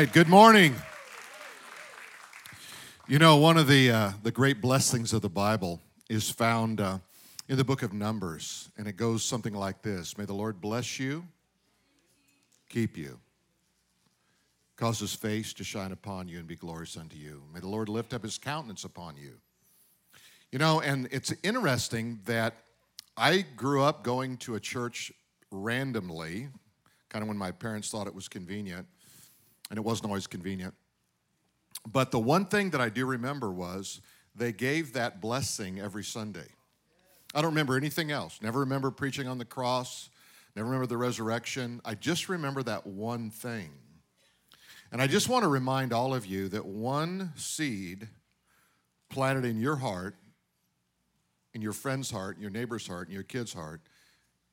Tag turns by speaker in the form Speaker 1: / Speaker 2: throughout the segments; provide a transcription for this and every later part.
Speaker 1: right, good morning. You know, one of the, uh, the great blessings of the Bible is found uh, in the book of Numbers, and it goes something like this May the Lord bless you, keep you, cause his face to shine upon you, and be glorious unto you. May the Lord lift up his countenance upon you. You know, and it's interesting that I grew up going to a church randomly, kind of when my parents thought it was convenient, and it wasn't always convenient. But the one thing that I do remember was they gave that blessing every Sunday. I don't remember anything else. Never remember preaching on the cross, never remember the resurrection. I just remember that one thing. And I just want to remind all of you that one seed planted in your heart, in your friend's heart, in your neighbor's heart, in your kid's heart,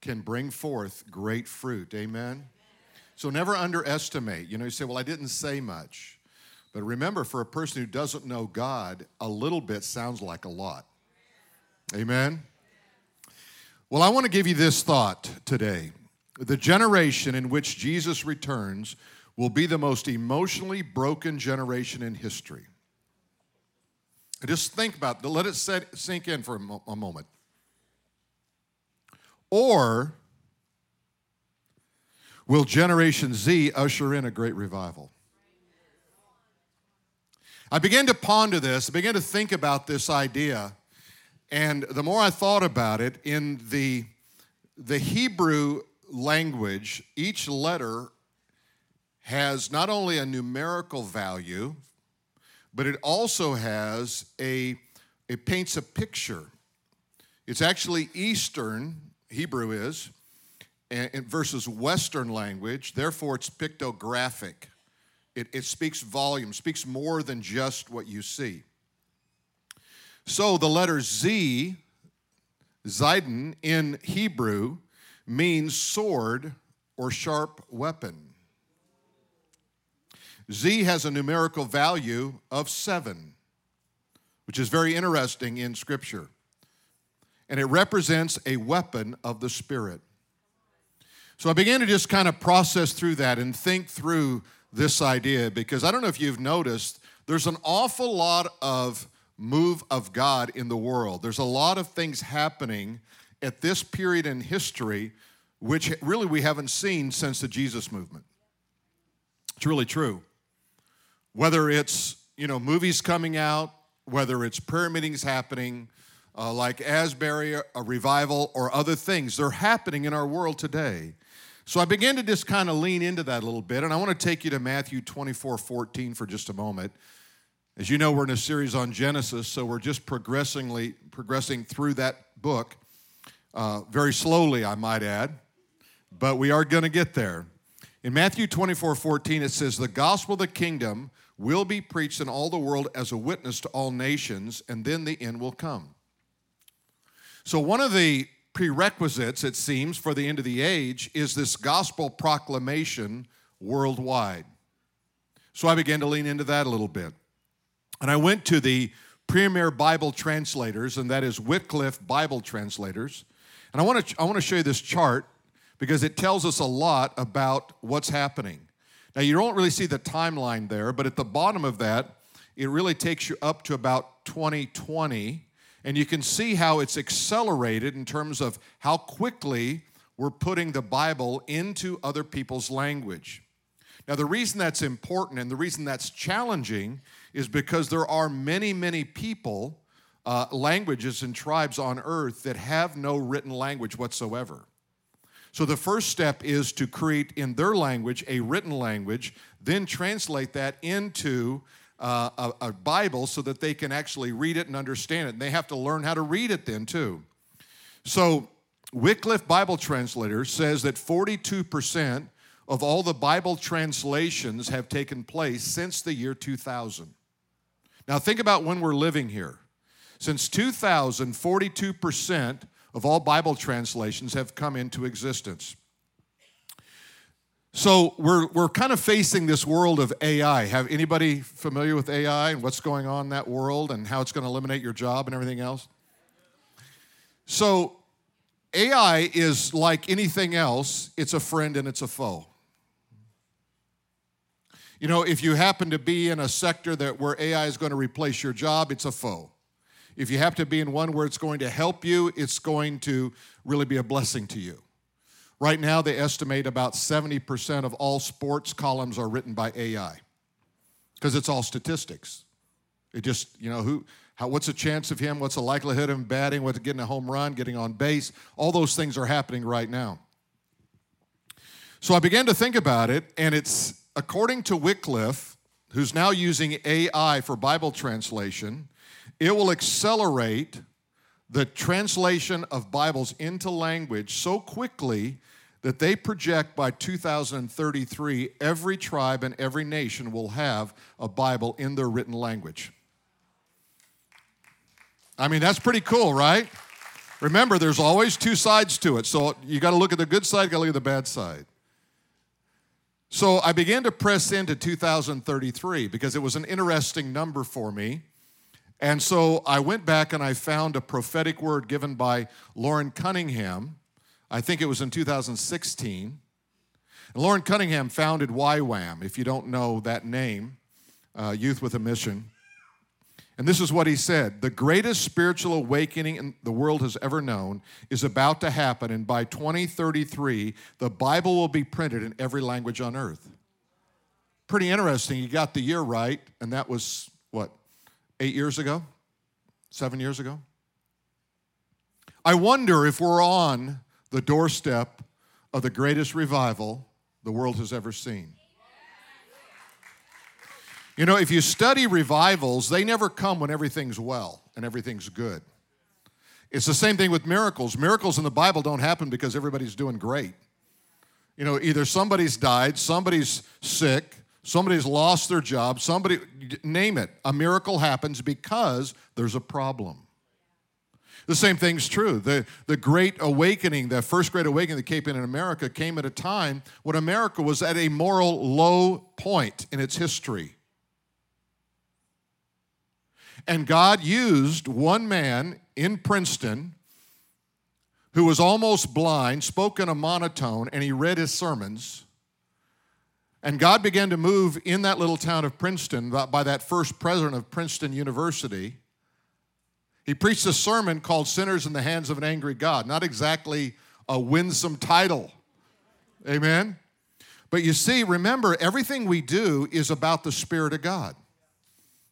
Speaker 1: can bring forth great fruit. Amen? So never underestimate. You know, you say, well, I didn't say much. But remember, for a person who doesn't know God, a little bit sounds like a lot. Amen? Well, I want to give you this thought today. The generation in which Jesus returns will be the most emotionally broken generation in history. Just think about it. Let it sink in for a moment. Or will Generation Z usher in a great revival? I began to ponder this, I began to think about this idea, and the more I thought about it, in the, the Hebrew language, each letter has not only a numerical value, but it also has a, it paints a picture. It's actually Eastern, Hebrew is, and, versus Western language, therefore it's pictographic. It, it speaks volume, speaks more than just what you see. So the letter Z, Zidon, in Hebrew means sword or sharp weapon. Z has a numerical value of seven, which is very interesting in Scripture. And it represents a weapon of the Spirit. So I began to just kind of process through that and think through this idea because I don't know if you've noticed, there's an awful lot of move of God in the world. There's a lot of things happening at this period in history which really we haven't seen since the Jesus movement. It's really true. Whether it's, you know, movies coming out, whether it's prayer meetings happening, uh, like Asbury, a revival, or other things, they're happening in our world today. So I began to just kind of lean into that a little bit, and I want to take you to Matthew 24 14 for just a moment. As you know, we're in a series on Genesis, so we're just progressingly progressing through that book, uh, very slowly, I might add, but we are going to get there. In Matthew 24 14, it says, The gospel of the kingdom will be preached in all the world as a witness to all nations, and then the end will come. So, one of the prerequisites, it seems, for the end of the age is this gospel proclamation worldwide. So I began to lean into that a little bit. And I went to the premier Bible translators, and that is Wycliffe Bible Translators. And I want to, I want to show you this chart because it tells us a lot about what's happening. Now, you don't really see the timeline there, but at the bottom of that, it really takes you up to about 2020 and you can see how it's accelerated in terms of how quickly we're putting the Bible into other people's language. Now, the reason that's important and the reason that's challenging is because there are many, many people, uh, languages, and tribes on earth that have no written language whatsoever. So, the first step is to create in their language a written language, then translate that into uh, a, a Bible so that they can actually read it and understand it. And they have to learn how to read it then, too. So, Wycliffe Bible Translator says that 42% of all the Bible translations have taken place since the year 2000. Now, think about when we're living here. Since 2000, 42% of all Bible translations have come into existence. So we're, we're kind of facing this world of AI. Have anybody familiar with AI and what's going on in that world and how it's going to eliminate your job and everything else? So AI is like anything else, it's a friend and it's a foe. You know, if you happen to be in a sector that where AI is going to replace your job, it's a foe. If you happen to be in one where it's going to help you, it's going to really be a blessing to you. Right now, they estimate about 70% of all sports columns are written by AI because it's all statistics. It just, you know, who, how, what's the chance of him? What's the likelihood of him batting? What's getting a home run, getting on base? All those things are happening right now. So I began to think about it, and it's according to Wycliffe, who's now using AI for Bible translation, it will accelerate the translation of Bibles into language so quickly that they project by 2033 every tribe and every nation will have a Bible in their written language. I mean, that's pretty cool, right? Remember, there's always two sides to it. So you got to look at the good side, you got to look at the bad side. So I began to press into 2033 because it was an interesting number for me. And so I went back and I found a prophetic word given by Loren Cunningham. I think it was in 2016. And Loren Cunningham founded YWAM, if you don't know that name, uh, Youth with a Mission. And this is what he said The greatest spiritual awakening the world has ever known is about to happen, and by 2033, the Bible will be printed in every language on earth. Pretty interesting. You got the year right, and that was what, eight years ago? Seven years ago? I wonder if we're on the doorstep of the greatest revival the world has ever seen. You know, if you study revivals, they never come when everything's well and everything's good. It's the same thing with miracles. Miracles in the Bible don't happen because everybody's doing great. You know, either somebody's died, somebody's sick, somebody's lost their job, somebody, name it. A miracle happens because there's a problem. The same thing's true. The, the Great Awakening, the first Great Awakening that came in in America, came at a time when America was at a moral low point in its history. And God used one man in Princeton who was almost blind, spoke in a monotone, and he read his sermons. And God began to move in that little town of Princeton by that first president of Princeton University. He preached a sermon called Sinners in the Hands of an Angry God. Not exactly a winsome title. Amen? But you see, remember, everything we do is about the Spirit of God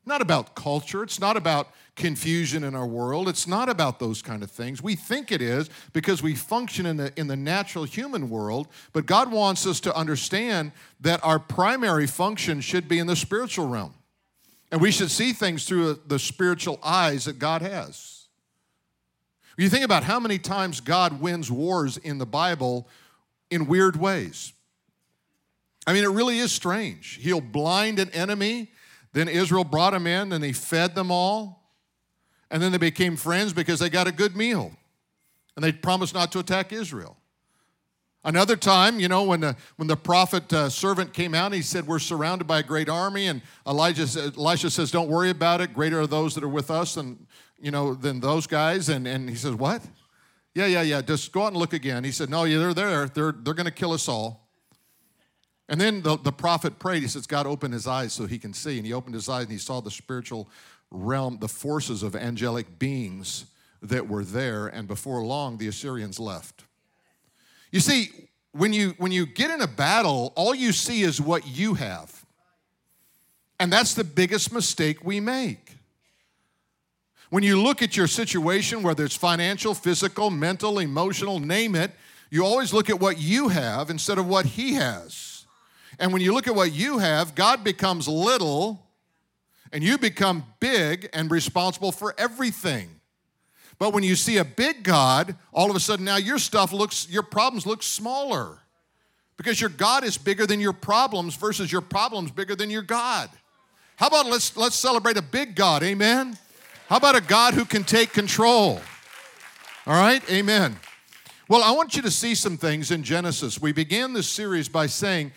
Speaker 1: not about culture. It's not about confusion in our world. It's not about those kind of things. We think it is because we function in the, in the natural human world, but God wants us to understand that our primary function should be in the spiritual realm. And we should see things through uh, the spiritual eyes that God has. You think about how many times God wins wars in the Bible in weird ways. I mean, it really is strange. He'll blind an enemy then Israel brought them in and he fed them all. And then they became friends because they got a good meal. And they promised not to attack Israel. Another time, you know, when the, when the prophet uh, servant came out, he said, We're surrounded by a great army. And Elijah, Elisha says, Don't worry about it. Greater are those that are with us than, you know, than those guys. And, and he says, What? Yeah, yeah, yeah. Just go out and look again. He said, No, yeah, they're there. They're, they're going to kill us all. And then the, the prophet prayed. He says, God, open his eyes so he can see. And he opened his eyes and he saw the spiritual realm, the forces of angelic beings that were there. And before long, the Assyrians left. You see, when you, when you get in a battle, all you see is what you have. And that's the biggest mistake we make. When you look at your situation, whether it's financial, physical, mental, emotional, name it, you always look at what you have instead of what he has. And when you look at what you have, God becomes little and you become big and responsible for everything. But when you see a big God, all of a sudden now your stuff looks, your problems look smaller because your God is bigger than your problems versus your problems bigger than your God. How about let's, let's celebrate a big God, amen? How about a God who can take control? All right, amen. Well, I want you to see some things in Genesis. We began this series by saying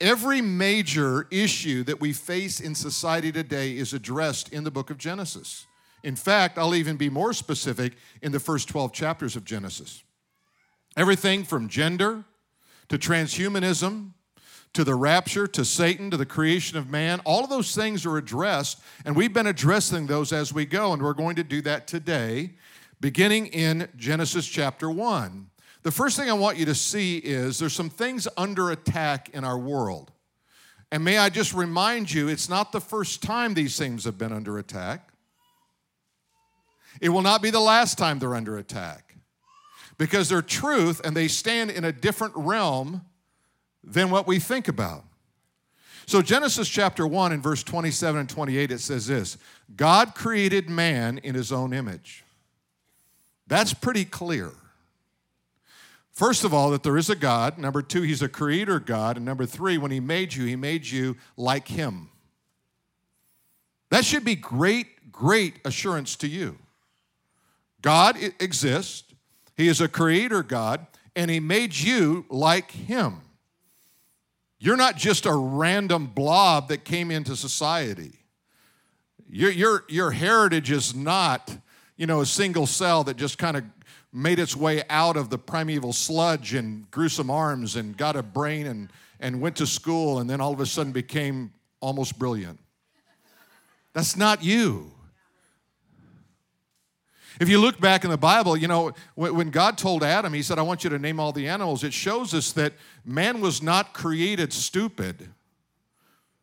Speaker 1: Every major issue that we face in society today is addressed in the book of Genesis. In fact, I'll even be more specific in the first 12 chapters of Genesis. Everything from gender to transhumanism to the rapture, to Satan, to the creation of man. All of those things are addressed, and we've been addressing those as we go, and we're going to do that today, beginning in Genesis chapter 1. The first thing I want you to see is there's some things under attack in our world. And may I just remind you, it's not the first time these things have been under attack. It will not be the last time they're under attack because they're truth and they stand in a different realm than what we think about. So, Genesis chapter 1 and verse 27 and 28, it says this God created man in his own image. That's pretty clear. First of all, that there is a God. Number two, he's a creator God. And number three, when he made you, he made you like him. That should be great, great assurance to you. God exists, he is a creator God, and he made you like him. You're not just a random blob that came into society. Your, your, your heritage is not, you know, a single cell that just kind of made its way out of the primeval sludge and grew some arms and got a brain and, and went to school and then all of a sudden became almost brilliant. That's not you. If you look back in the Bible, you know, when God told Adam, He said, I want you to name all the animals, it shows us that man was not created stupid.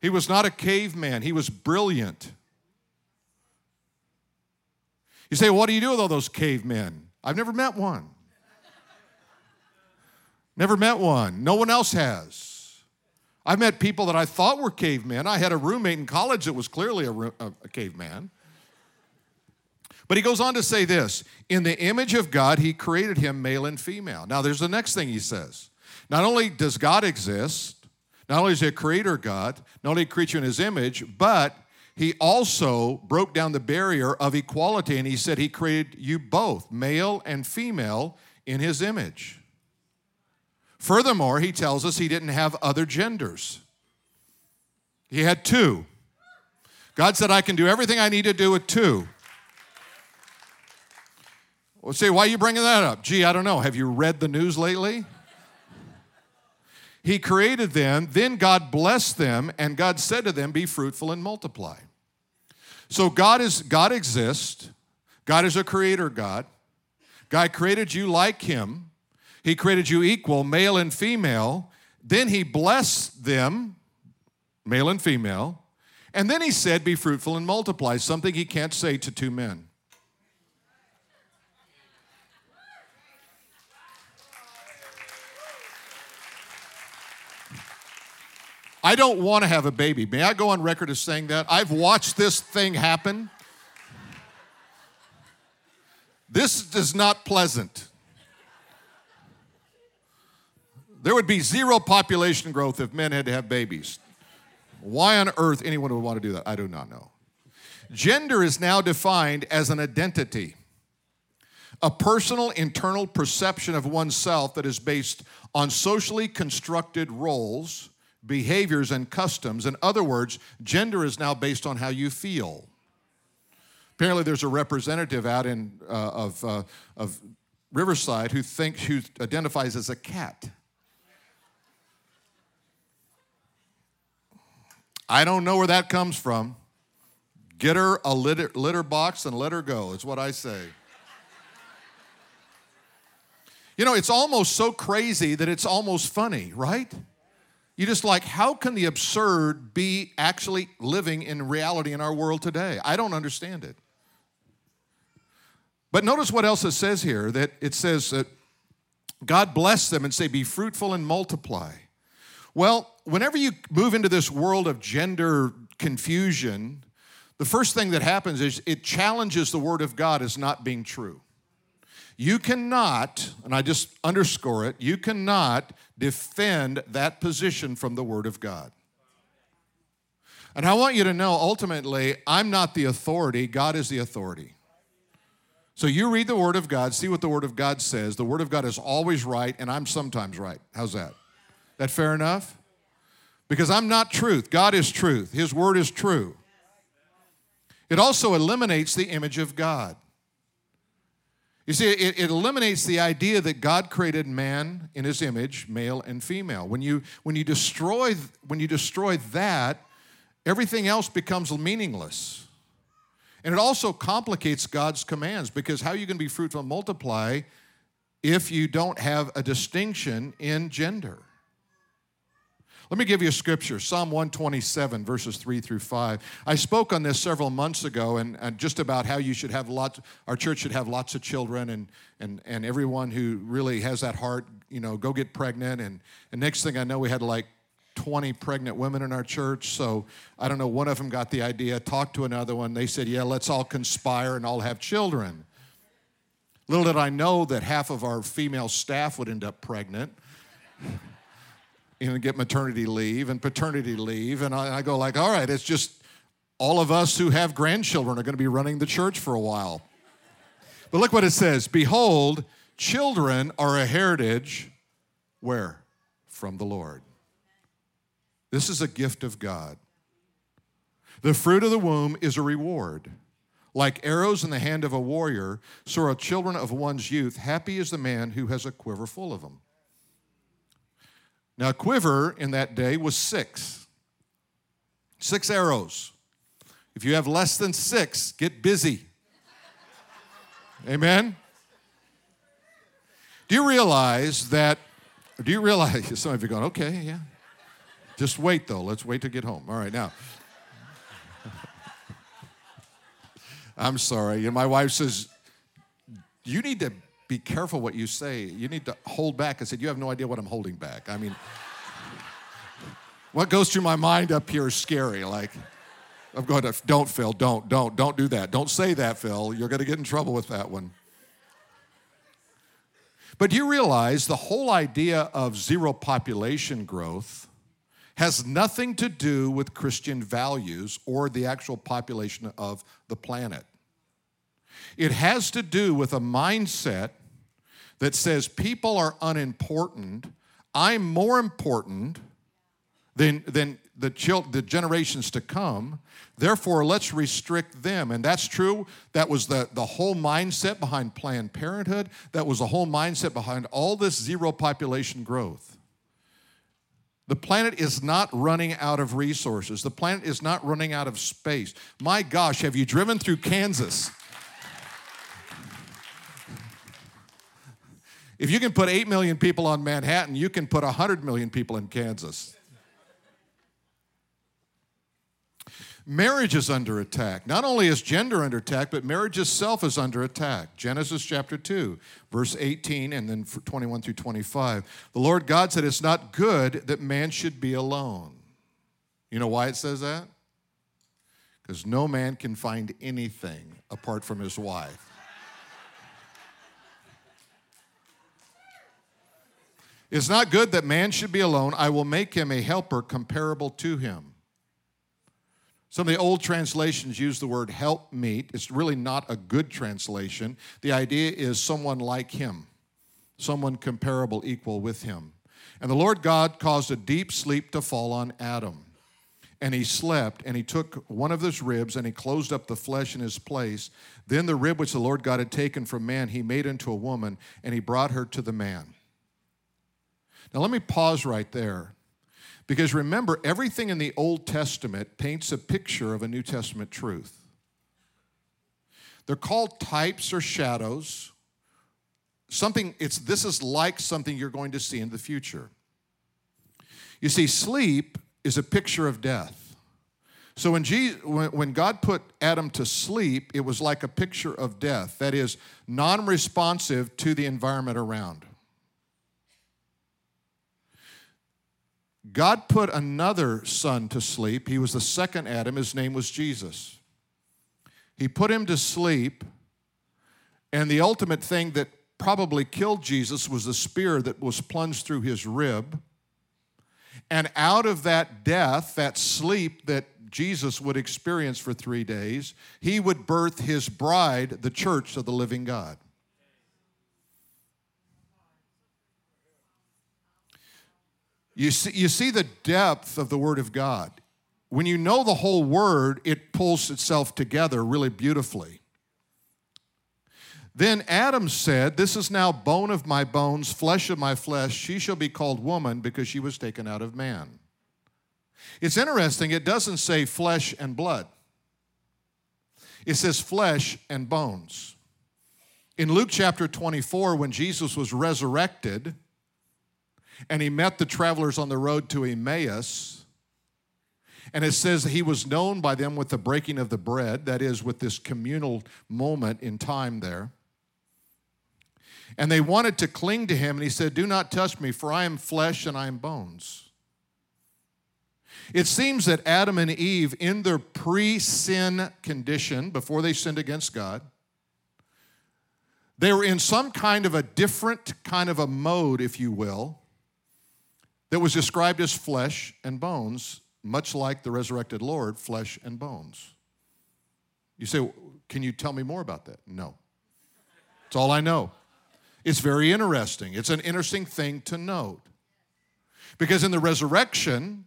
Speaker 1: He was not a caveman, he was brilliant. You say, What do you do with all those cavemen? I've never met one. Never met one. No one else has. I've met people that I thought were cavemen. I had a roommate in college that was clearly a, a, a caveman. But he goes on to say this In the image of God, he created him male and female. Now, there's the next thing he says. Not only does God exist, not only is he a creator God, not only a creature in his image, but he also broke down the barrier of equality and he said he created you both, male and female, in his image. Furthermore, he tells us he didn't have other genders, he had two. God said, I can do everything I need to do with two. Well, say, why are you bringing that up? Gee, I don't know. Have you read the news lately? He created them, then God blessed them, and God said to them, Be fruitful and multiply. So God is God exists. God is a creator God. God created you like him. He created you equal, male and female. Then he blessed them, male and female. And then he said, Be fruitful and multiply, something he can't say to two men. I don't want to have a baby. May I go on record as saying that? I've watched this thing happen. This is not pleasant. There would be zero population growth if men had to have babies. Why on earth anyone would want to do that? I do not know. Gender is now defined as an identity, a personal internal perception of oneself that is based on socially constructed roles behaviors, and customs. In other words, gender is now based on how you feel. Apparently, there's a representative out in uh, of, uh, of Riverside who thinks who identifies as a cat. I don't know where that comes from. Get her a litter, litter box and let her go, is what I say. You know, it's almost so crazy that it's almost funny, right? You just like, how can the absurd be actually living in reality in our world today? I don't understand it. But notice what else it says here that it says that God bless them and say, be fruitful and multiply. Well, whenever you move into this world of gender confusion, the first thing that happens is it challenges the word of God as not being true. You cannot, and I just underscore it, you cannot defend that position from the Word of God. And I want you to know ultimately, I'm not the authority, God is the authority. So you read the Word of God, see what the Word of God says. The Word of God is always right, and I'm sometimes right. How's that? That fair enough? Because I'm not truth. God is truth. His Word is true. It also eliminates the image of God. You see, it, it, eliminates the idea that God created man in his image, male and female. When you, when you, destroy, when you destroy that, everything else becomes meaningless. And it also complicates God's commands because how are you going to be fruitful and multiply if you don't have a distinction in gender? Let me give you a scripture Psalm 127, verses 3 through 5. I spoke on this several months ago and, and, just about how you should have lots, our church should have lots of children and, and, and everyone who really has that heart, you know, go get pregnant. And, and next thing I know, we had like 20 pregnant women in our church. So I don't know, one of them got the idea, talked to another one. They said, yeah, let's all conspire and all have children. Little did I know that half of our female staff would end up pregnant and get maternity leave and paternity leave. And I, I go like, all right, it's just all of us who have grandchildren are going to be running the church for a while. But look what it says Behold, children are a heritage, where? From the Lord. This is a gift of God. The fruit of the womb is a reward. Like arrows in the hand of a warrior, so are children of one's youth. Happy is the man who has a quiver full of them. Now, a quiver in that day was six. Six arrows. If you have less than six, get busy. Amen? Do you realize that? Do you realize? Some of you are going, okay, yeah. Just wait though. Let's wait to get home. All right, now. I'm sorry. And my wife says, You need to be careful what you say. You need to hold back. I said, You have no idea what I'm holding back. I mean, what goes through my mind up here is scary. Like, I'm going to, don't, Phil, don't, don't, don't do that. Don't say that, Phil. You're going to get in trouble with that one. But you realize the whole idea of zero population growth has nothing to do with Christian values or the actual population of the planet. It has to do with a mindset that says people are unimportant. I'm more important than, than the, the generations to come. Therefore, let's restrict them. And that's true. That was the, the whole mindset behind Planned Parenthood. That was the whole mindset behind all this zero population growth. The planet is not running out of resources. The planet is not running out of space. My gosh, have you driven through Kansas? If you can put 8 million people on Manhattan, you can put 100 million people in Kansas. Marriage is under attack. Not only is gender under attack, but marriage itself is under attack. Genesis chapter 2, verse 18, and then 21 through 25. The Lord God said, It's not good that man should be alone. You know why it says that? Because no man can find anything apart from his wife. It's not good that man should be alone. I will make him a helper comparable to him. Some of the old translations use the word help meet. It's really not a good translation. The idea is someone like him, someone comparable, equal with him. And the Lord God caused a deep sleep to fall on Adam. And he slept, and he took one of his ribs, and he closed up the flesh in his place. Then the rib which the Lord God had taken from man, he made into a woman, and he brought her to the man. Now, let me pause right there. Because remember, everything in the Old Testament paints a picture of a New Testament truth. They're called types or shadows. Something, it's this is like something you're going to see in the future. You see, sleep is a picture of death. So when, Jesus, when God put Adam to sleep, it was like a picture of death. That is, non responsive to the environment around. God put another son to sleep. He was the second Adam. His name was Jesus. He put him to sleep, and the ultimate thing that probably killed Jesus was the spear that was plunged through his rib. And out of that death, that sleep that Jesus would experience for three days, he would birth his bride, the church of the living God. You see, you see the depth of the Word of God. When you know the whole Word, it pulls itself together really beautifully. Then Adam said, This is now bone of my bones, flesh of my flesh. She shall be called woman because she was taken out of man. It's interesting, it doesn't say flesh and blood, it says flesh and bones. In Luke chapter 24, when Jesus was resurrected and he met the travelers on the road to Emmaus, and it says he was known by them with the breaking of the bread, that is, with this communal moment in time there. And they wanted to cling to him, and he said, Do not touch me, for I am flesh and I am bones. It seems that Adam and Eve, in their pre sin condition, before they sinned against God, they were in some kind of a different kind of a mode, if you will, that was described as flesh and bones, much like the resurrected Lord, flesh and bones. You say, Can you tell me more about that? No. It's all I know. It's very interesting. It's an interesting thing to note. Because in the resurrection,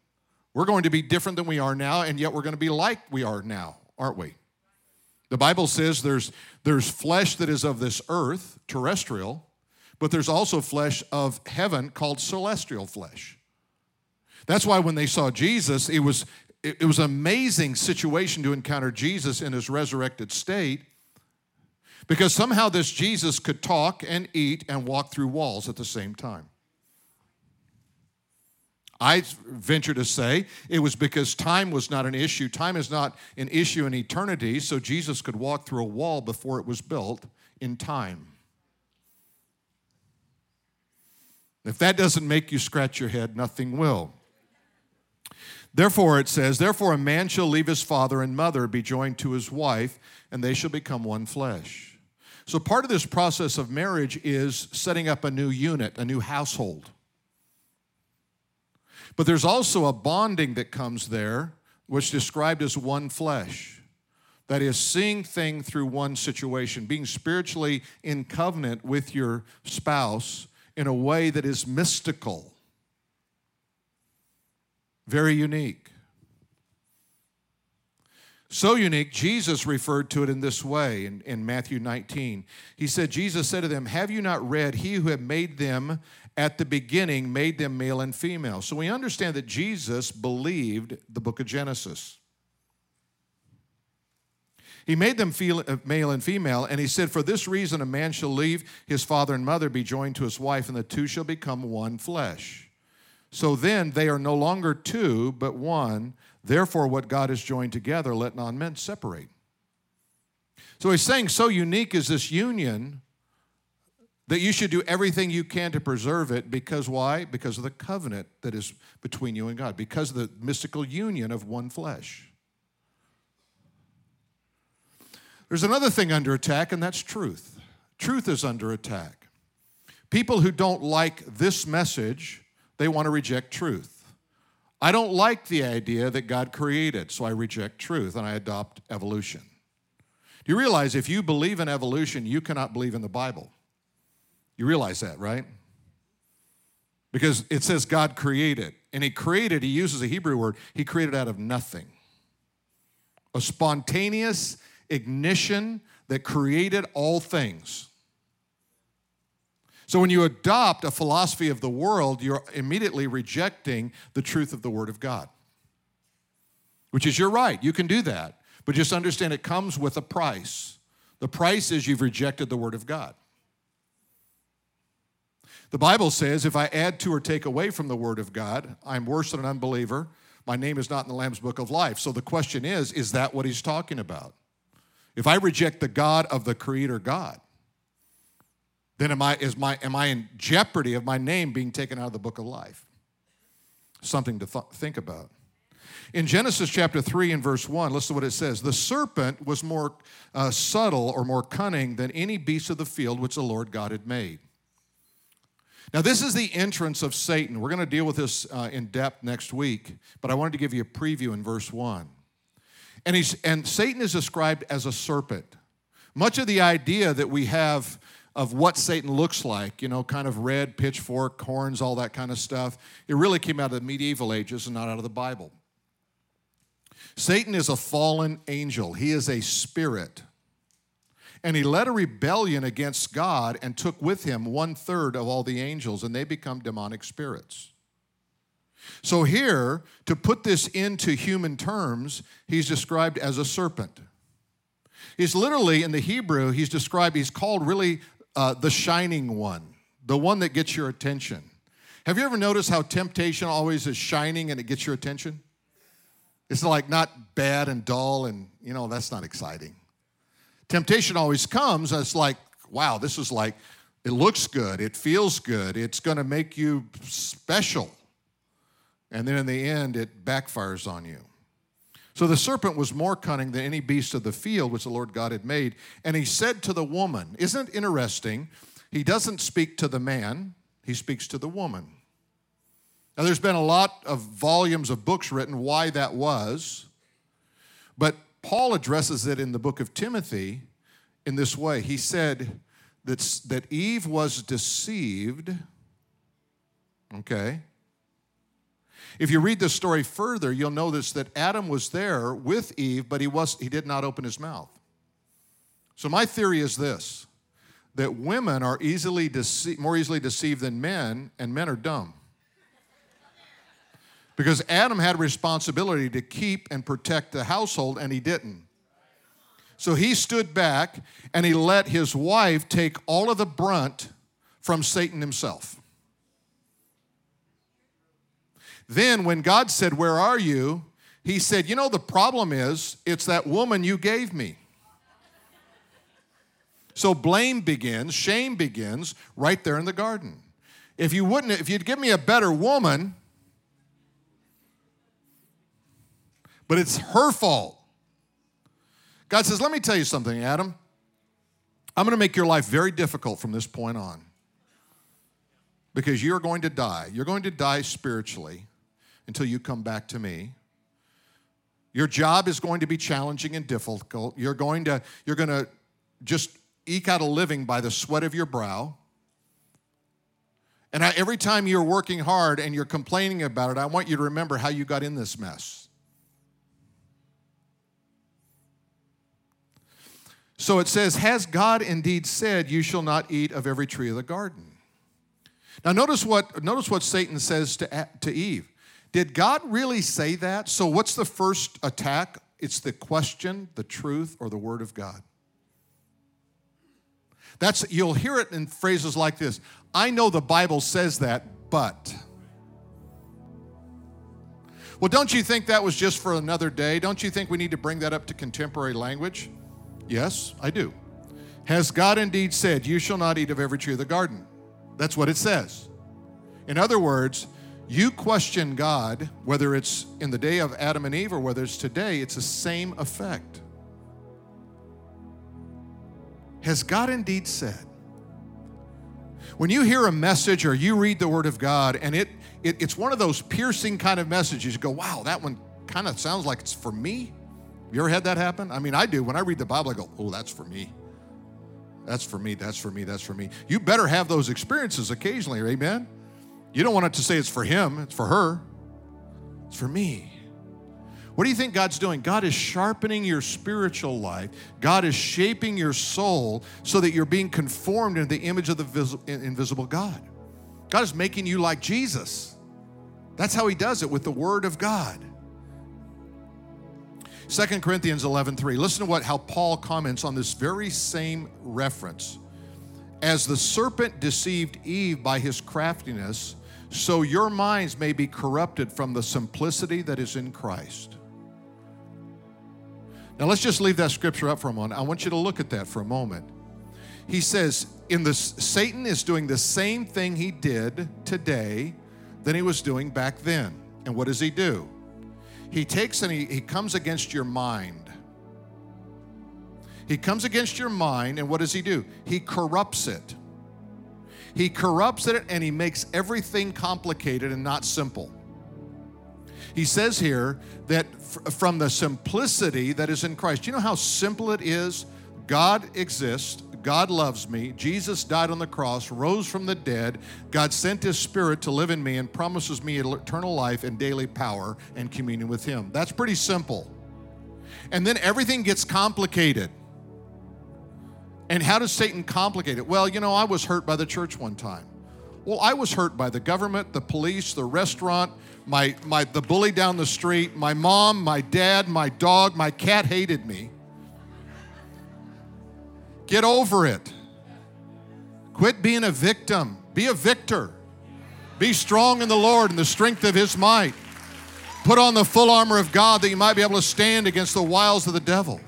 Speaker 1: we're going to be different than we are now, and yet we're going to be like we are now, aren't we? The Bible says there's, there's flesh that is of this earth, terrestrial, but there's also flesh of heaven called celestial flesh. That's why when they saw Jesus, it was, it, was an amazing situation to encounter Jesus in his resurrected state because somehow this Jesus could talk and eat and walk through walls at the same time. I venture to say it was because time was not an issue. Time is not an issue in eternity, so Jesus could walk through a wall before it was built in time. If that doesn't make you scratch your head, nothing will. Therefore, it says, Therefore, a man shall leave his father and mother, be joined to his wife, and they shall become one flesh. So, part of this process of marriage is setting up a new unit, a new household. But there's also a bonding that comes there, which is described as one flesh. That is, seeing thing through one situation, being spiritually in covenant with your spouse in a way that is mystical, very unique. So unique, Jesus referred to it in this way in, in Matthew 19. He said, Jesus said to them, Have you not read, He who had made them at the beginning made them male and female? So we understand that Jesus believed the book of Genesis. He made them feel, uh, male and female, and he said, For this reason, a man shall leave his father and mother, be joined to his wife, and the two shall become one flesh. So then they are no longer two, but one. Therefore, what God has joined together, let not men separate. So he's saying, so unique is this union that you should do everything you can to preserve it because why? Because of the covenant that is between you and God, because of the mystical union of one flesh. There's another thing under attack, and that's truth. Truth is under attack. People who don't like this message, they want to reject truth. I don't like the idea that God created, so I reject truth and I adopt evolution. Do you realize if you believe in evolution, you cannot believe in the Bible? You realize that, right? Because it says God created, and He created, He uses a Hebrew word, He created out of nothing. A spontaneous ignition that created all things. So when you adopt a philosophy of the world, you're immediately rejecting the truth of the Word of God. Which is, you're right, you can do that. But just understand it comes with a price. The price is you've rejected the Word of God. The Bible says, if I add to or take away from the Word of God, I'm worse than an unbeliever. My name is not in the Lamb's Book of Life. So the question is, is that what he's talking about? If I reject the God of the Creator God, then am I, is my, am I in jeopardy of my name being taken out of the book of life? Something to th- think about. In Genesis chapter 3 and verse 1, listen to what it says The serpent was more uh, subtle or more cunning than any beast of the field which the Lord God had made. Now, this is the entrance of Satan. We're going to deal with this uh, in depth next week, but I wanted to give you a preview in verse 1. And, he's, and Satan is described as a serpent. Much of the idea that we have of what Satan looks like, you know, kind of red, pitchfork, horns, all that kind of stuff. It really came out of the medieval ages and not out of the Bible. Satan is a fallen angel, he is a spirit. And he led a rebellion against God and took with him one third of all the angels, and they become demonic spirits. So, here, to put this into human terms, he's described as a serpent. He's literally, in the Hebrew, he's described, he's called really uh, the shining one, the one that gets your attention. Have you ever noticed how temptation always is shining and it gets your attention? It's like not bad and dull, and you know, that's not exciting. Temptation always comes, it's like, wow, this is like, it looks good, it feels good, it's gonna make you special. And then in the end, it backfires on you. So the serpent was more cunning than any beast of the field which the Lord God had made. And he said to the woman, Isn't it interesting? He doesn't speak to the man, he speaks to the woman. Now, there's been a lot of volumes of books written why that was, but Paul addresses it in the book of Timothy in this way. He said that, that Eve was deceived, okay, if you read this story further, you'll notice that Adam was there with Eve, but he, was, he did not open his mouth. So, my theory is this that women are easily dece- more easily deceived than men, and men are dumb. Because Adam had responsibility to keep and protect the household, and he didn't. So he stood back and he let his wife take all of the brunt from Satan himself. Then, when God said, Where are you? He said, You know, the problem is, it's that woman you gave me. So blame begins, shame begins right there in the garden. If you wouldn't, if you'd give me a better woman, but it's her fault. God says, Let me tell you something, Adam. I'm going to make your life very difficult from this point on because you're going to die. You're going to die spiritually until you come back to me. Your job is going to be challenging and difficult. You're going to, you're going to just eke out a living by the sweat of your brow. And I, every time you're working hard and you're complaining about it, I want you to remember how you got in this mess. So it says, Has God indeed said, You shall not eat of every tree of the garden? Now, notice what, notice what Satan says to, to Eve. Did God really say that? So, what's the first attack? It's the question, the truth, or the word of God. That's you'll hear it in phrases like this. I know the Bible says that, but well, don't you think that was just for another day? Don't you think we need to bring that up to contemporary language? Yes, I do. Has God indeed said, You shall not eat of every tree of the garden? That's what it says. In other words, you question God, whether it's in the day of Adam and Eve or whether it's today, it's the same effect. Has God indeed said? When you hear a message or you read the Word of God and it, it it's one of those piercing kind of messages, you go, wow, that one kind of sounds like it's for me. You ever had that happen? I mean, I do. When I read the Bible, I go, oh, that's for me. That's for me. That's for me. That's for me. You better have those experiences occasionally, amen? You don't want it to say it's for him, it's for her, it's for me. What do you think God's doing? God is sharpening your spiritual life. God is shaping your soul so that you're being conformed into the image of the vis- invisible God. God is making you like Jesus. That's how he does it with the word of God. 2 Corinthians 11:3. Listen to what how Paul comments on this very same reference. As the serpent deceived Eve by his craftiness, so your minds may be corrupted from the simplicity that is in Christ. Now let's just leave that scripture up for a moment. I want you to look at that for a moment. He says, in this Satan is doing the same thing he did today than he was doing back then. And what does he do? He takes and he, he comes against your mind. He comes against your mind, and what does he do? He corrupts it. He corrupts it and he makes everything complicated and not simple. He says here that f- from the simplicity that is in Christ, you know how simple it is? God exists, God loves me, Jesus died on the cross, rose from the dead, God sent his spirit to live in me and promises me eternal life and daily power and communion with him. That's pretty simple. And then everything gets complicated. And how does Satan complicate it? Well, you know, I was hurt by the church one time. Well, I was hurt by the government, the police, the restaurant, my, my, the bully down the street, my mom, my dad, my dog, my cat hated me. Get over it. Quit being a victim. Be a victor. Be strong in the Lord and the strength of his might. Put on the full armor of God that you might be able to stand against the wiles of the devil.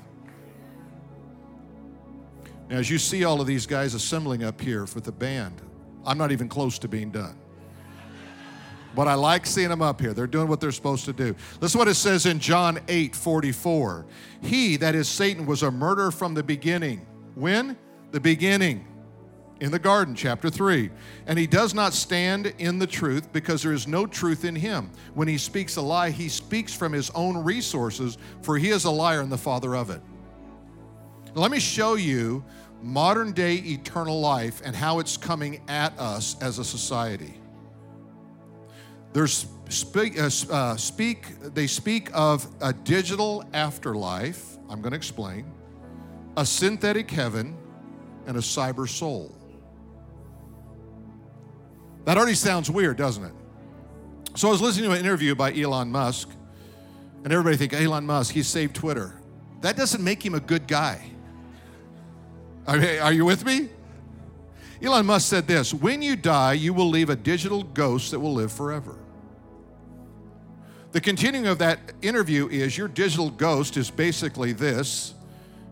Speaker 1: Now, as you see all of these guys assembling up here for the band, I'm not even close to being done. But I like seeing them up here. They're doing what they're supposed to do. Listen what it says in John 8 44. He, that is Satan, was a murderer from the beginning. When? The beginning. In the garden, chapter 3. And he does not stand in the truth because there is no truth in him. When he speaks a lie, he speaks from his own resources, for he is a liar and the father of it. Let me show you modern day eternal life and how it's coming at us as a society. There's speak, uh, uh, speak, they speak of a digital afterlife, I'm going to explain, a synthetic heaven, and a cyber soul. That already sounds weird, doesn't it? So I was listening to an interview by Elon Musk, and everybody think Elon Musk, he saved Twitter. That doesn't make him a good guy. Are you with me? Elon Musk said this When you die, you will leave a digital ghost that will live forever. The continuing of that interview is your digital ghost is basically this.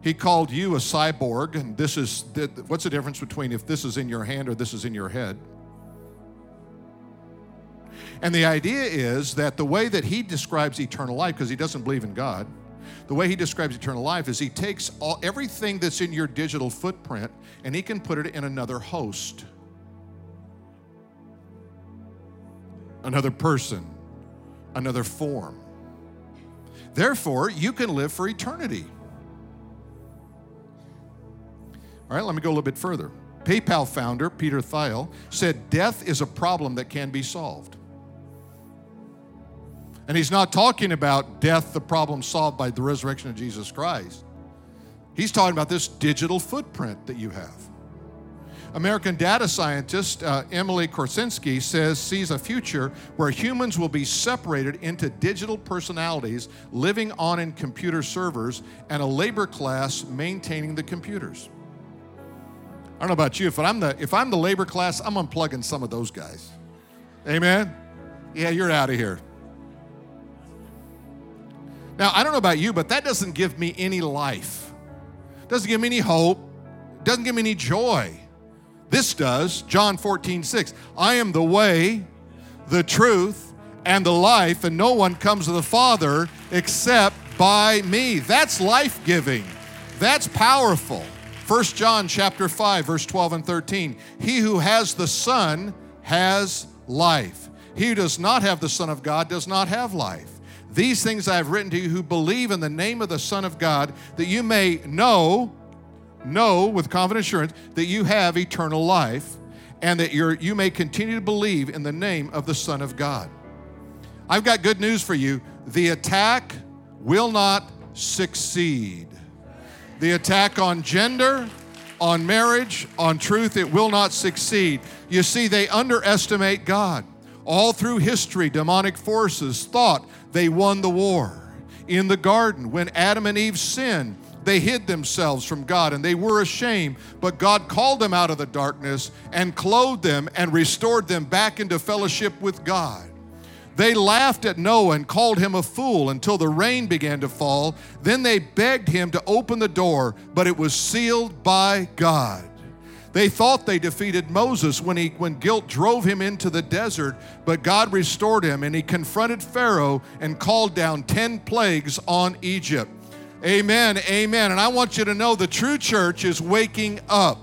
Speaker 1: He called you a cyborg, and this is what's the difference between if this is in your hand or this is in your head? And the idea is that the way that he describes eternal life, because he doesn't believe in God, the way he describes eternal life is he takes all, everything that's in your digital footprint and he can put it in another host, another person, another form. Therefore, you can live for eternity. All right, let me go a little bit further. PayPal founder Peter Thiel said death is a problem that can be solved. And he's not talking about death, the problem solved by the resurrection of Jesus Christ. He's talking about this digital footprint that you have. American data scientist uh, Emily Korsinski says sees a future where humans will be separated into digital personalities living on in computer servers and a labor class maintaining the computers. I don't know about you, but I'm the if I'm the labor class, I'm unplugging some of those guys. Amen. Yeah, you're out of here. Now, I don't know about you, but that doesn't give me any life. Doesn't give me any hope. Doesn't give me any joy. This does. John 14, 6. I am the way, the truth, and the life, and no one comes to the Father except by me. That's life-giving. That's powerful. 1 John chapter 5, verse 12 and 13. He who has the Son has life. He who does not have the Son of God does not have life. These things I have written to you who believe in the name of the Son of God, that you may know, know with confident assurance that you have eternal life, and that you may continue to believe in the name of the Son of God. I've got good news for you. The attack will not succeed. The attack on gender, on marriage, on truth, it will not succeed. You see, they underestimate God. All through history, demonic forces thought they won the war. In the garden, when Adam and Eve sinned, they hid themselves from God and they were ashamed, but God called them out of the darkness and clothed them and restored them back into fellowship with God. They laughed at Noah and called him a fool until the rain began to fall. Then they begged him to open the door, but it was sealed by God. They thought they defeated Moses when, he, when guilt drove him into the desert, but God restored him and he confronted Pharaoh and called down 10 plagues on Egypt. Amen, amen. And I want you to know the true church is waking up.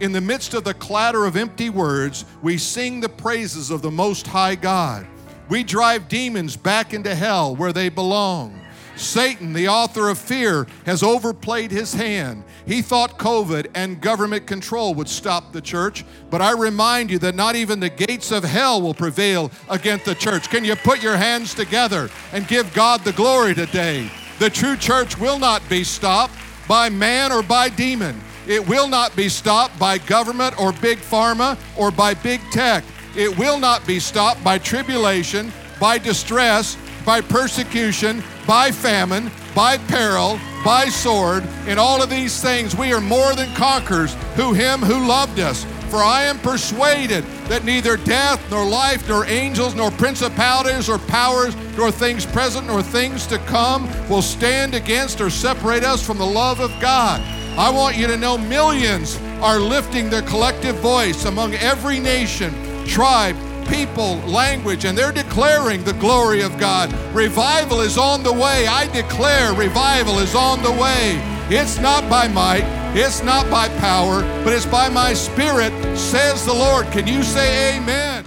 Speaker 1: In the midst of the clatter of empty words, we sing the praises of the Most High God. We drive demons back into hell where they belong. Satan, the author of fear, has overplayed his hand. He thought COVID and government control would stop the church, but I remind you that not even the gates of hell will prevail against the church. Can you put your hands together and give God the glory today? The true church will not be stopped by man or by demon. It will not be stopped by government or big pharma or by big tech. It will not be stopped by tribulation, by distress, by persecution, by famine, by peril, by sword. In all of these things, we are more than conquerors who him who loved us. For I am persuaded that neither death, nor life, nor angels, nor principalities, or powers, nor things present, nor things to come will stand against or separate us from the love of God. I want you to know millions are lifting their collective voice among every nation, tribe, people, language, and they're declaring the glory of God. Revival is on the way. I declare revival is on the way. It's not by might, it's not by power, but it's by my spirit, says the Lord. Can you say amen?